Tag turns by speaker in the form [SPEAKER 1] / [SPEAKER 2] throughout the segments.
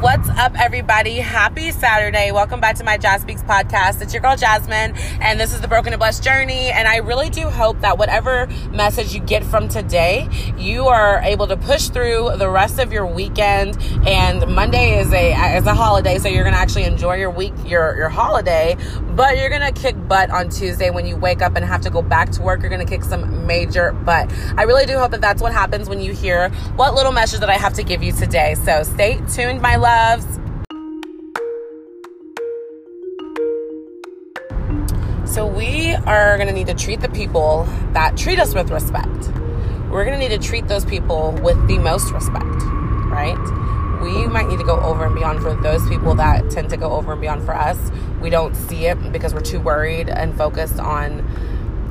[SPEAKER 1] What's up, everybody? Happy Saturday. Welcome back to my Jazz Speaks podcast. It's your girl, Jasmine, and this is the Broken and Blessed Journey. And I really do hope that whatever message you get from today, you are able to push through the rest of your weekend. And Monday is a, is a holiday, so you're going to actually enjoy your week, your, your holiday, but you're going to kick butt on Tuesday when you wake up and have to go back to work. You're going to kick some major butt. I really do hope that that's what happens when you hear what little message that I have to give you today. So stay tuned, my love So, we are going to need to treat the people that treat us with respect. We're going to need to treat those people with the most respect, right? We might need to go over and beyond for those people that tend to go over and beyond for us. We don't see it because we're too worried and focused on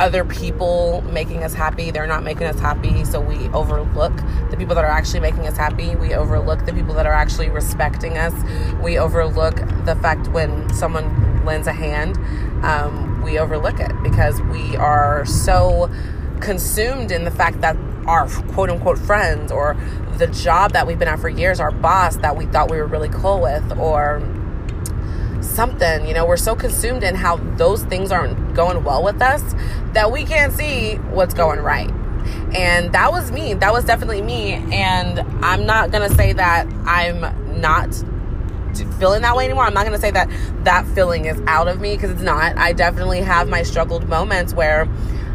[SPEAKER 1] other people making us happy. They're not making us happy, so we overlook the people that are actually making us happy. We overlook the people that are actually respecting us. We overlook the fact when someone lends a hand, um, we overlook it because we are so consumed in the fact that our quote unquote friends or the job that we've been at for years, our boss that we thought we were really cool with, or something. You know, we're so consumed in how those things aren't going well with us that we can't see what's going right. And that was me. That was definitely me. And I'm not going to say that I'm not feeling that way anymore. I'm not going to say that that feeling is out of me because it's not. I definitely have my struggled moments where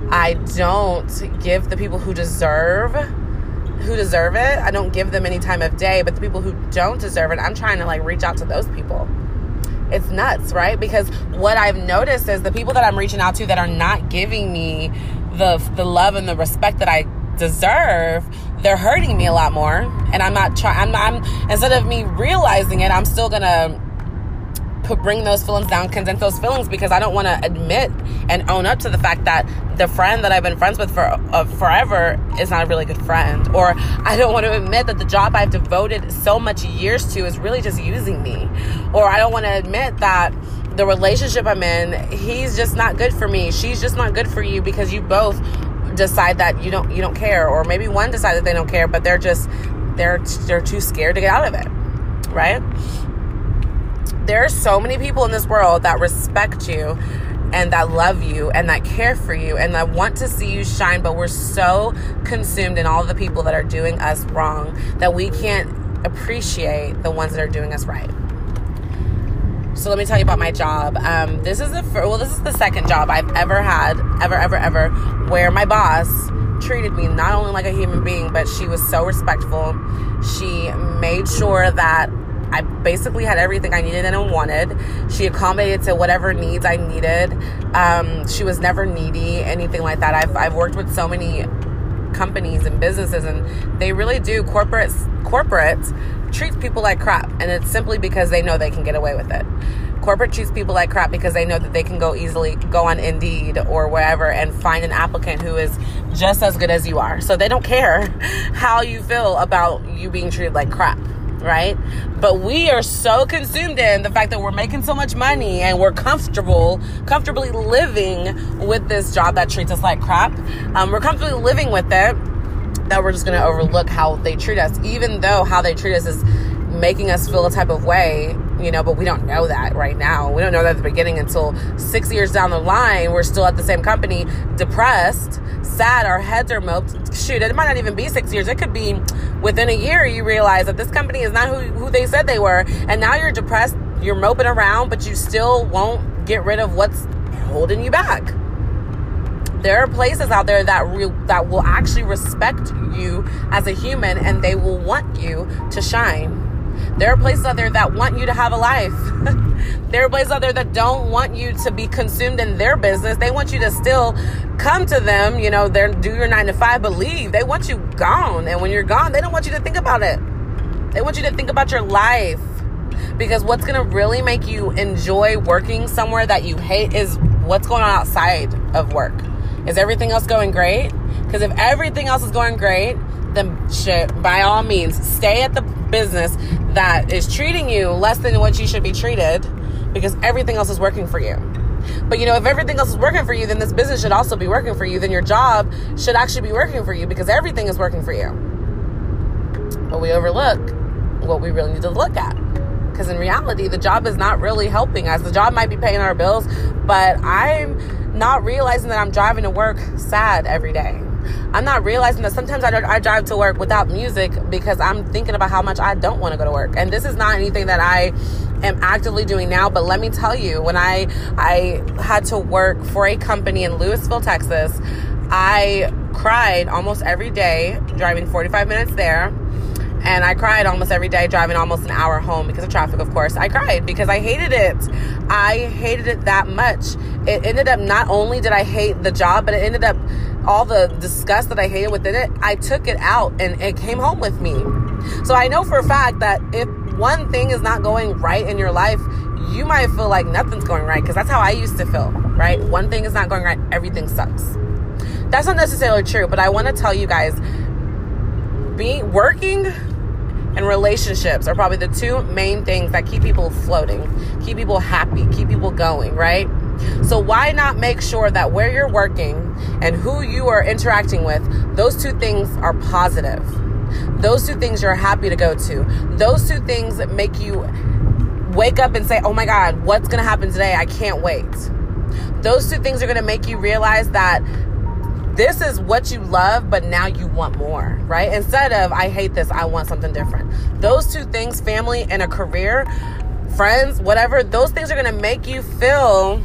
[SPEAKER 1] I don't give the people who deserve who deserve it. I don't give them any time of day, but the people who don't deserve it, I'm trying to like reach out to those people it's nuts, right? Because what I've noticed is the people that I'm reaching out to that are not giving me the the love and the respect that I deserve, they're hurting me a lot more. And I'm not trying. I'm, I'm instead of me realizing it, I'm still gonna put bring those feelings down, condense those feelings because I don't want to admit and own up to the fact that the friend that I've been friends with for uh, forever is not a really good friend, or I don't want to admit that the job I've devoted so much years to is really just using me, or I don't want to admit that the relationship I'm in, he's just not good for me. She's just not good for you because you both decide that you don't you don't care, or maybe one decided they don't care, but they're just they're they're too scared to get out of it, right? There are so many people in this world that respect you and that love you and that care for you and that want to see you shine, but we're so consumed in all the people that are doing us wrong that we can't appreciate the ones that are doing us right. So let me tell you about my job. Um, this is the first, well, this is the second job I've ever had, ever, ever, ever, where my boss treated me not only like a human being, but she was so respectful. She made sure that I basically had everything I needed and wanted. She accommodated to whatever needs I needed. Um, she was never needy, anything like that. I've, I've worked with so many companies and businesses, and they really do. Corporates, corporates treats people like crap, and it's simply because they know they can get away with it. Corporate treats people like crap because they know that they can go easily go on Indeed or wherever and find an applicant who is just as good as you are. So they don't care how you feel about you being treated like crap right? But we are so consumed in the fact that we're making so much money and we're comfortable, comfortably living with this job that treats us like crap. Um, we're comfortably living with it that we're just going to overlook how they treat us, even though how they treat us is making us feel a type of way, you know, but we don't know that right now. We don't know that at the beginning until six years down the line, we're still at the same company, depressed, sad, our heads are moped. Shoot, it might not even be six years. It could be within a year you realize that this company is not who, who they said they were. And now you're depressed, you're moping around, but you still won't get rid of what's holding you back there are places out there that re- that will actually respect you as a human and they will want you to shine there are places out there that want you to have a life. there are places out there that don't want you to be consumed in their business. They want you to still come to them, you know, they do your nine to five, but leave. They want you gone. And when you're gone, they don't want you to think about it. They want you to think about your life. Because what's going to really make you enjoy working somewhere that you hate is what's going on outside of work. Is everything else going great? Because if everything else is going great, then shit, by all means, stay at the business that is treating you less than what you should be treated because everything else is working for you. But you know, if everything else is working for you, then this business should also be working for you. Then your job should actually be working for you because everything is working for you. But we overlook what we really need to look at. because in reality, the job is not really helping us. The job might be paying our bills, but I'm not realizing that I'm driving to work sad every day. I'm not realizing that sometimes I, I drive to work without music because I'm thinking about how much I don't want to go to work. And this is not anything that I am actively doing now, but let me tell you, when I I had to work for a company in Lewisville Texas, I cried almost every day driving 45 minutes there and I cried almost every day driving almost an hour home because of traffic, of course. I cried because I hated it. I hated it that much. It ended up not only did I hate the job, but it ended up all the disgust that I hated within it. I took it out and it came home with me. So I know for a fact that if one thing is not going right in your life, you might feel like nothing's going right because that's how I used to feel, right? One thing is not going right, everything sucks. That's not necessarily true, but I want to tell you guys being working and relationships are probably the two main things that keep people floating, keep people happy, keep people going, right? So why not make sure that where you're working and who you are interacting with, those two things are positive. Those two things you're happy to go to. Those two things make you wake up and say, "Oh my god, what's going to happen today? I can't wait." Those two things are going to make you realize that this is what you love, but now you want more, right? Instead of, I hate this, I want something different. Those two things, family and a career, friends, whatever, those things are gonna make you feel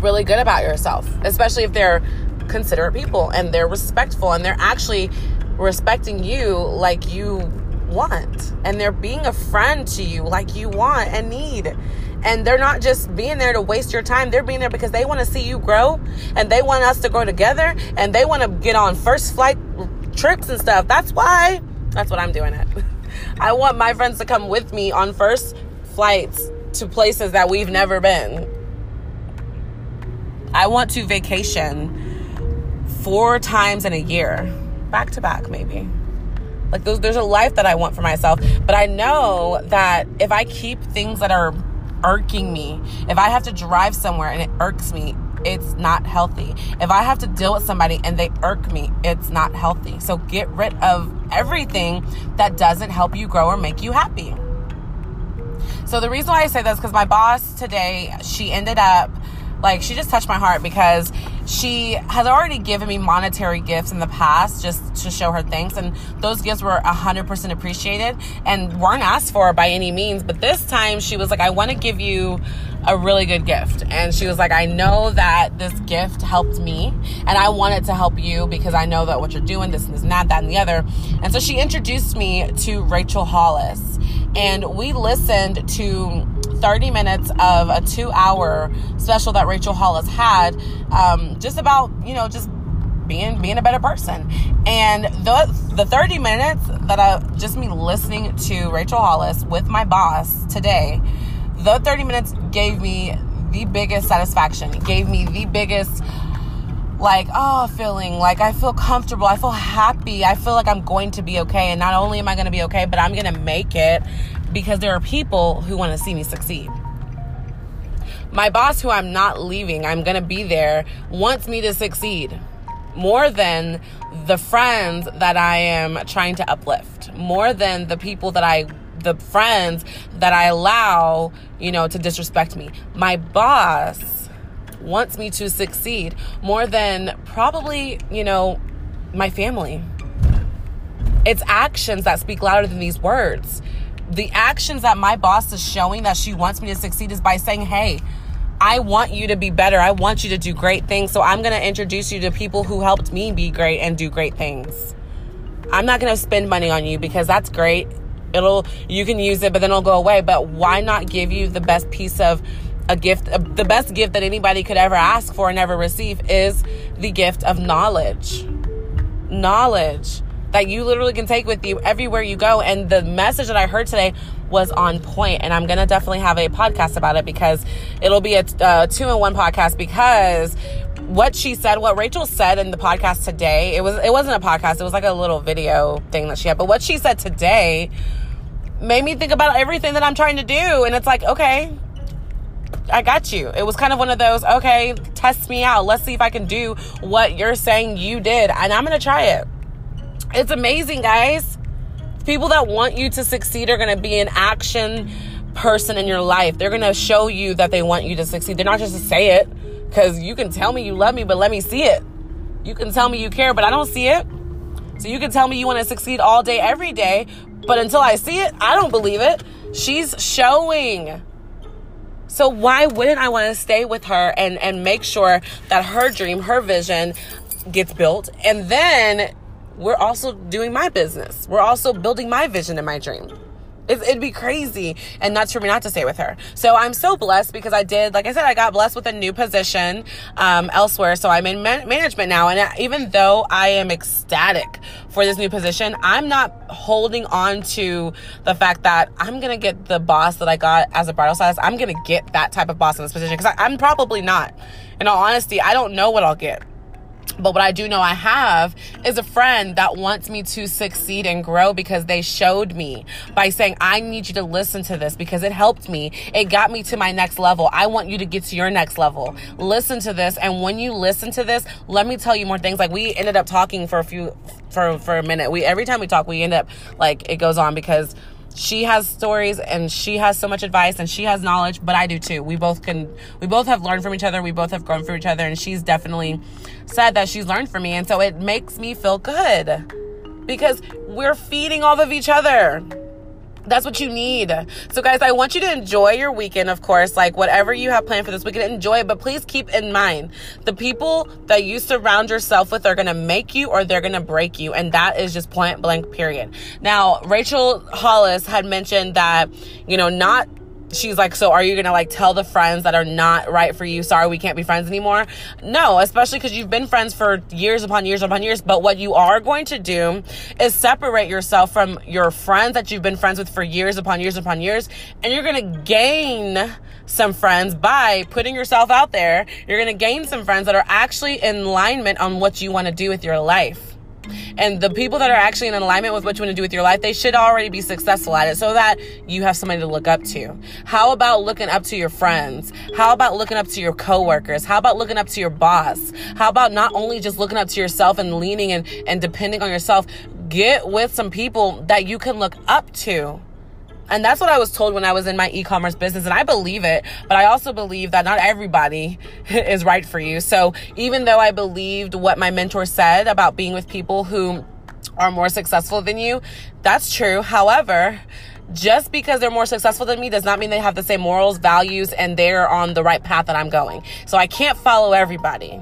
[SPEAKER 1] really good about yourself, especially if they're considerate people and they're respectful and they're actually respecting you like you want. And they're being a friend to you like you want and need. And they're not just being there to waste your time. They're being there because they want to see you grow and they want us to grow together and they want to get on first flight trips and stuff. That's why that's what i'm doing it. I want my friends to come with me on first flights to places that we've never been i want to vacation four times in a year back to back maybe like there's, there's a life that i want for myself but i know that if i keep things that are irking me, if I have to drive somewhere and it irks me, it's not healthy. If I have to deal with somebody and they irk me, it's not healthy. So get rid of everything that doesn't help you grow or make you happy. So the reason why I say this because my boss today, she ended up like she just touched my heart because she has already given me monetary gifts in the past just to show her thanks. And those gifts were 100% appreciated and weren't asked for by any means. But this time she was like i want to give you a really good gift. And she was like i know that this gift helped me and i want it to help you because i know that what you're doing this and this and that that and the other. And so she introduced me to rachel hollis. And we listened to 30 minutes of a two hour special that Rachel Hollis had, um, just about, you know, just being being a better person. And the the 30 minutes that I just me listening to Rachel Hollis with my boss today, the 30 minutes gave me the biggest satisfaction. Gave me the biggest like oh feeling like i feel comfortable i feel happy i feel like i'm going to be okay and not only am i going to be okay but i'm going to make it because there are people who want to see me succeed. My boss, who I'm not leaving, I'm going to be there, wants me to succeed more than the friends that I am trying to uplift, more than the people that I the friends that I allow, you know, to disrespect me. My boss wants me to succeed more than probably, you know, my family. It's actions that speak louder than these words the actions that my boss is showing that she wants me to succeed is by saying, hey, I want you to be better. I want you to do great things. So I'm going to introduce you to people who helped me be great and do great things. I'm not going to spend money on you because that's great. It'll you can use it but then it'll go away, but why not give you the best piece of a gift uh, the best gift that anybody could ever ask for and ever receive is the gift of knowledge. Knowledge that you literally can take with you everywhere you go. And the message that I heard today was on point, and I'm gonna definitely have a podcast about it because it'll be a uh, two in one podcast because what she said, what Rachel said in the podcast today, it was it wasn't a podcast, it was like a little video thing that she had. But what she said today made me think about everything that I'm trying to do, and it's like, okay, I got you. It was kind of one of those, okay, test me out. Let's see if I can do what you're saying you did, and I'm gonna try it. It's amazing, guys. People that want you to succeed are going to be in action person in your life. They're going to show you that they want you to succeed. They're not just to say it because you can tell me you love me, but let me see it. You can tell me you care, but I don't see it. So you can tell me you want to succeed all day, every day, but until I see it, I don't believe it. She's showing. So why wouldn't I want to stay with her and and make sure that her dream, her vision gets built and then we're also doing my business. We're also building my vision and my dream. It'd be crazy and nuts for me not to stay with her. So I'm so blessed because I did, like I said, I got blessed with a new position um, elsewhere. So I'm in man- management now. And even though I am ecstatic for this new position, I'm not holding on to the fact that I'm going to get the boss that I got as a bridal stylist. I'm going to get that type of boss in this position because I'm probably not. In all honesty, I don't know what I'll get. But what I do know I have is a friend that wants me to succeed and grow because they showed me by saying, I need you to listen to this because it helped me. It got me to my next level. I want you to get to your next level. Listen to this. And when you listen to this, let me tell you more things. Like we ended up talking for a few, for, for a minute. We, every time we talk, we end up like it goes on because she has stories and she has so much advice and she has knowledge but i do too. We both can we both have learned from each other. We both have grown from each other and she's definitely said that she's learned from me. And so it makes me feel good because we're feeding off of each other that's what you need. So, guys, I want you to enjoy your weekend, of course. Like, whatever you have planned for this weekend, enjoy it. But please keep in mind the people that you surround yourself with are going to make you or they're going to break you. And that is just point blank, period. Now, Rachel Hollis had mentioned that, you know, not she's like, So are you gonna like tell the friends that are not right for you, sorry, we can't be friends anymore? No, especially because you've been friends for years upon years upon years. But what you are going to do is separate yourself from your friends that you've been friends with for years upon years upon years, and you're gonna gain some friends by putting yourself out there. You're gonna gain some friends that are actually in alignment on what you want to do with your life. And the people that are actually in alignment with what you want to do with your life, they should already be successful at it so that you have somebody to look up to. How about looking up to your friends? How about looking up to your coworkers? How about looking up to your boss? How about not only just looking up to yourself and leaning and, and depending on yourself, get with some people that you can look up to and that's what I was told when I was in my e commerce business. And I believe it, but I also believe that not everybody is right for you. So even though I believed what my mentor said about being with people who are more successful than you, that's true. However, just because they're more successful than me does not mean they have the same morals, values, and they're on the right path that I'm going. So I can't follow everybody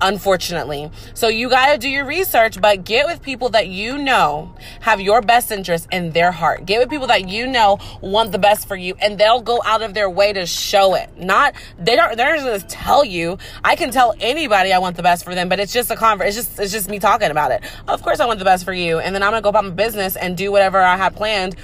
[SPEAKER 1] unfortunately. So you got to do your research, but get with people that you know have your best interest in their heart. Get with people that you know want the best for you and they'll go out of their way to show it. Not, they don't, they're just going to tell you. I can tell anybody I want the best for them, but it's just a convert. It's just, it's just me talking about it. Of course I want the best for you. And then I'm going to go about my business and do whatever I have planned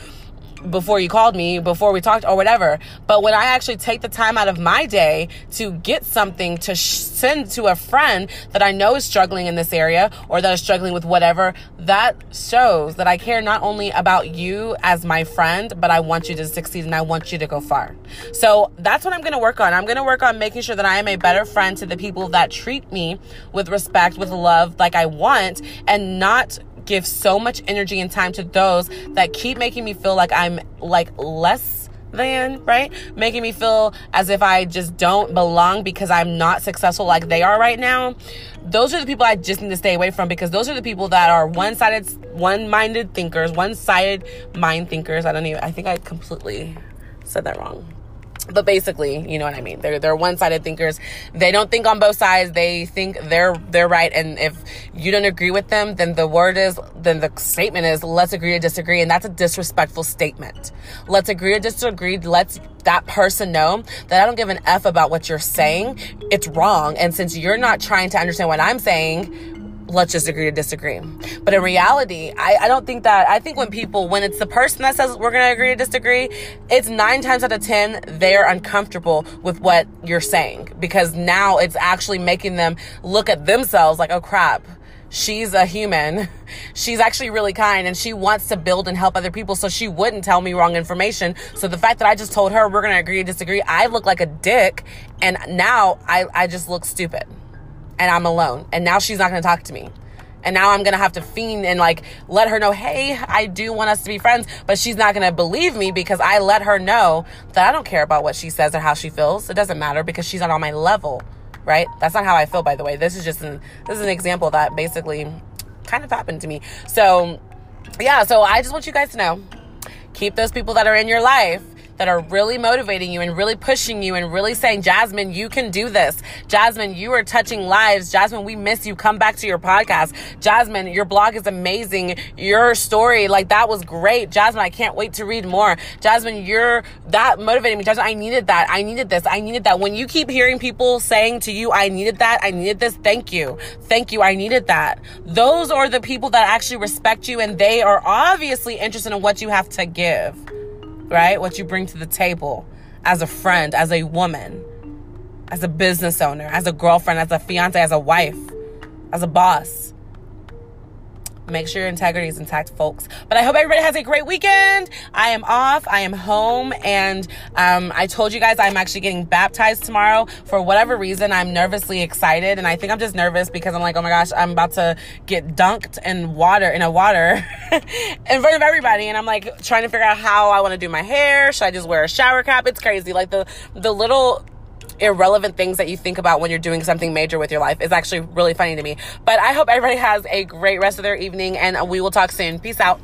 [SPEAKER 1] before you called me, before we talked, or whatever. But when I actually take the time out of my day to get something to sh- send to a friend that I know is struggling in this area or that is struggling with whatever, that shows that I care not only about you as my friend, but I want you to succeed and I want you to go far. So that's what I'm going to work on. I'm going to work on making sure that I am a better friend to the people that treat me with respect, with love, like I want, and not give so much energy and time to those that keep making me feel like I'm like less than, right? Making me feel as if I just don't belong because I'm not successful like they are right now. Those are the people I just need to stay away from because those are the people that are one-sided, one-minded thinkers, one-sided mind thinkers. I don't even, I think I completely said that wrong but basically, you know what I mean. They're they're one-sided thinkers. They don't think on both sides. They think they're they're right. And if you don't agree with them, then the word is then the statement is let's agree to disagree. And that's a disrespectful statement. Let's agree to disagree. Let's that person know that I don't give an F about what you're saying. It's wrong. And since you're not trying to understand what I'm saying, let's just agree to disagree. But in reality, I, I don't think that, I think when people, when it's the person that says we're going to agree to disagree, it's nine times out of 10, they're uncomfortable with what you're saying because now it's actually making them look at themselves like, oh crap. She's a human. She's actually really kind and she wants to build and help other people. So she wouldn't tell me wrong information. So the fact that I just told her we're going to agree to disagree, I look like a dick. And now I, I just look stupid and I'm alone. And now she's not going to talk to me. And now I'm gonna have to fiend and like let her know, hey, I do want us to be friends, but she's not gonna believe me because I let her know that I don't care about what she says or how she feels. It doesn't matter because she's not on my level, right? That's not how I feel, by the way. This is just an this is an example that basically kind of happened to me. So yeah, so I just want you guys to know keep those people that are in your life that are really motivating you and really pushing you and really saying, Jasmine, you can do this. Jasmine, you are touching lives. Jasmine, we miss you. Come back to your podcast. Jasmine, your blog is amazing. Your story, like that was great. Jasmine, I can't wait to read more. Jasmine, you're that motivating me. Jasmine, I needed that. I needed this. I needed that. When you keep hearing people saying to you, I needed that. I needed this. Thank you. Thank you. I needed that. Those are the people that actually respect you and they are obviously interested in what you have to give right? What you bring to the table as a friend, as a woman, as a business owner, as a girlfriend, as a fiance, as a wife, as a boss. Make sure your integrity is intact, folks. But I hope everybody has a great weekend. I am off. I am home. And um, I told you guys I'm actually getting baptized tomorrow. For whatever reason, I'm nervously excited. And I think I'm just nervous because I'm like, oh my gosh, I'm about to get dunked in water, in a water in front of everybody. And I'm like trying to figure out how I want to do my hair. Should I just wear a shower cap? It's crazy. Like the, the little irrelevant things that you think about when you're doing something major with your life is actually really funny to me. But I hope everybody has a great rest of their evening and we will talk soon. Peace out.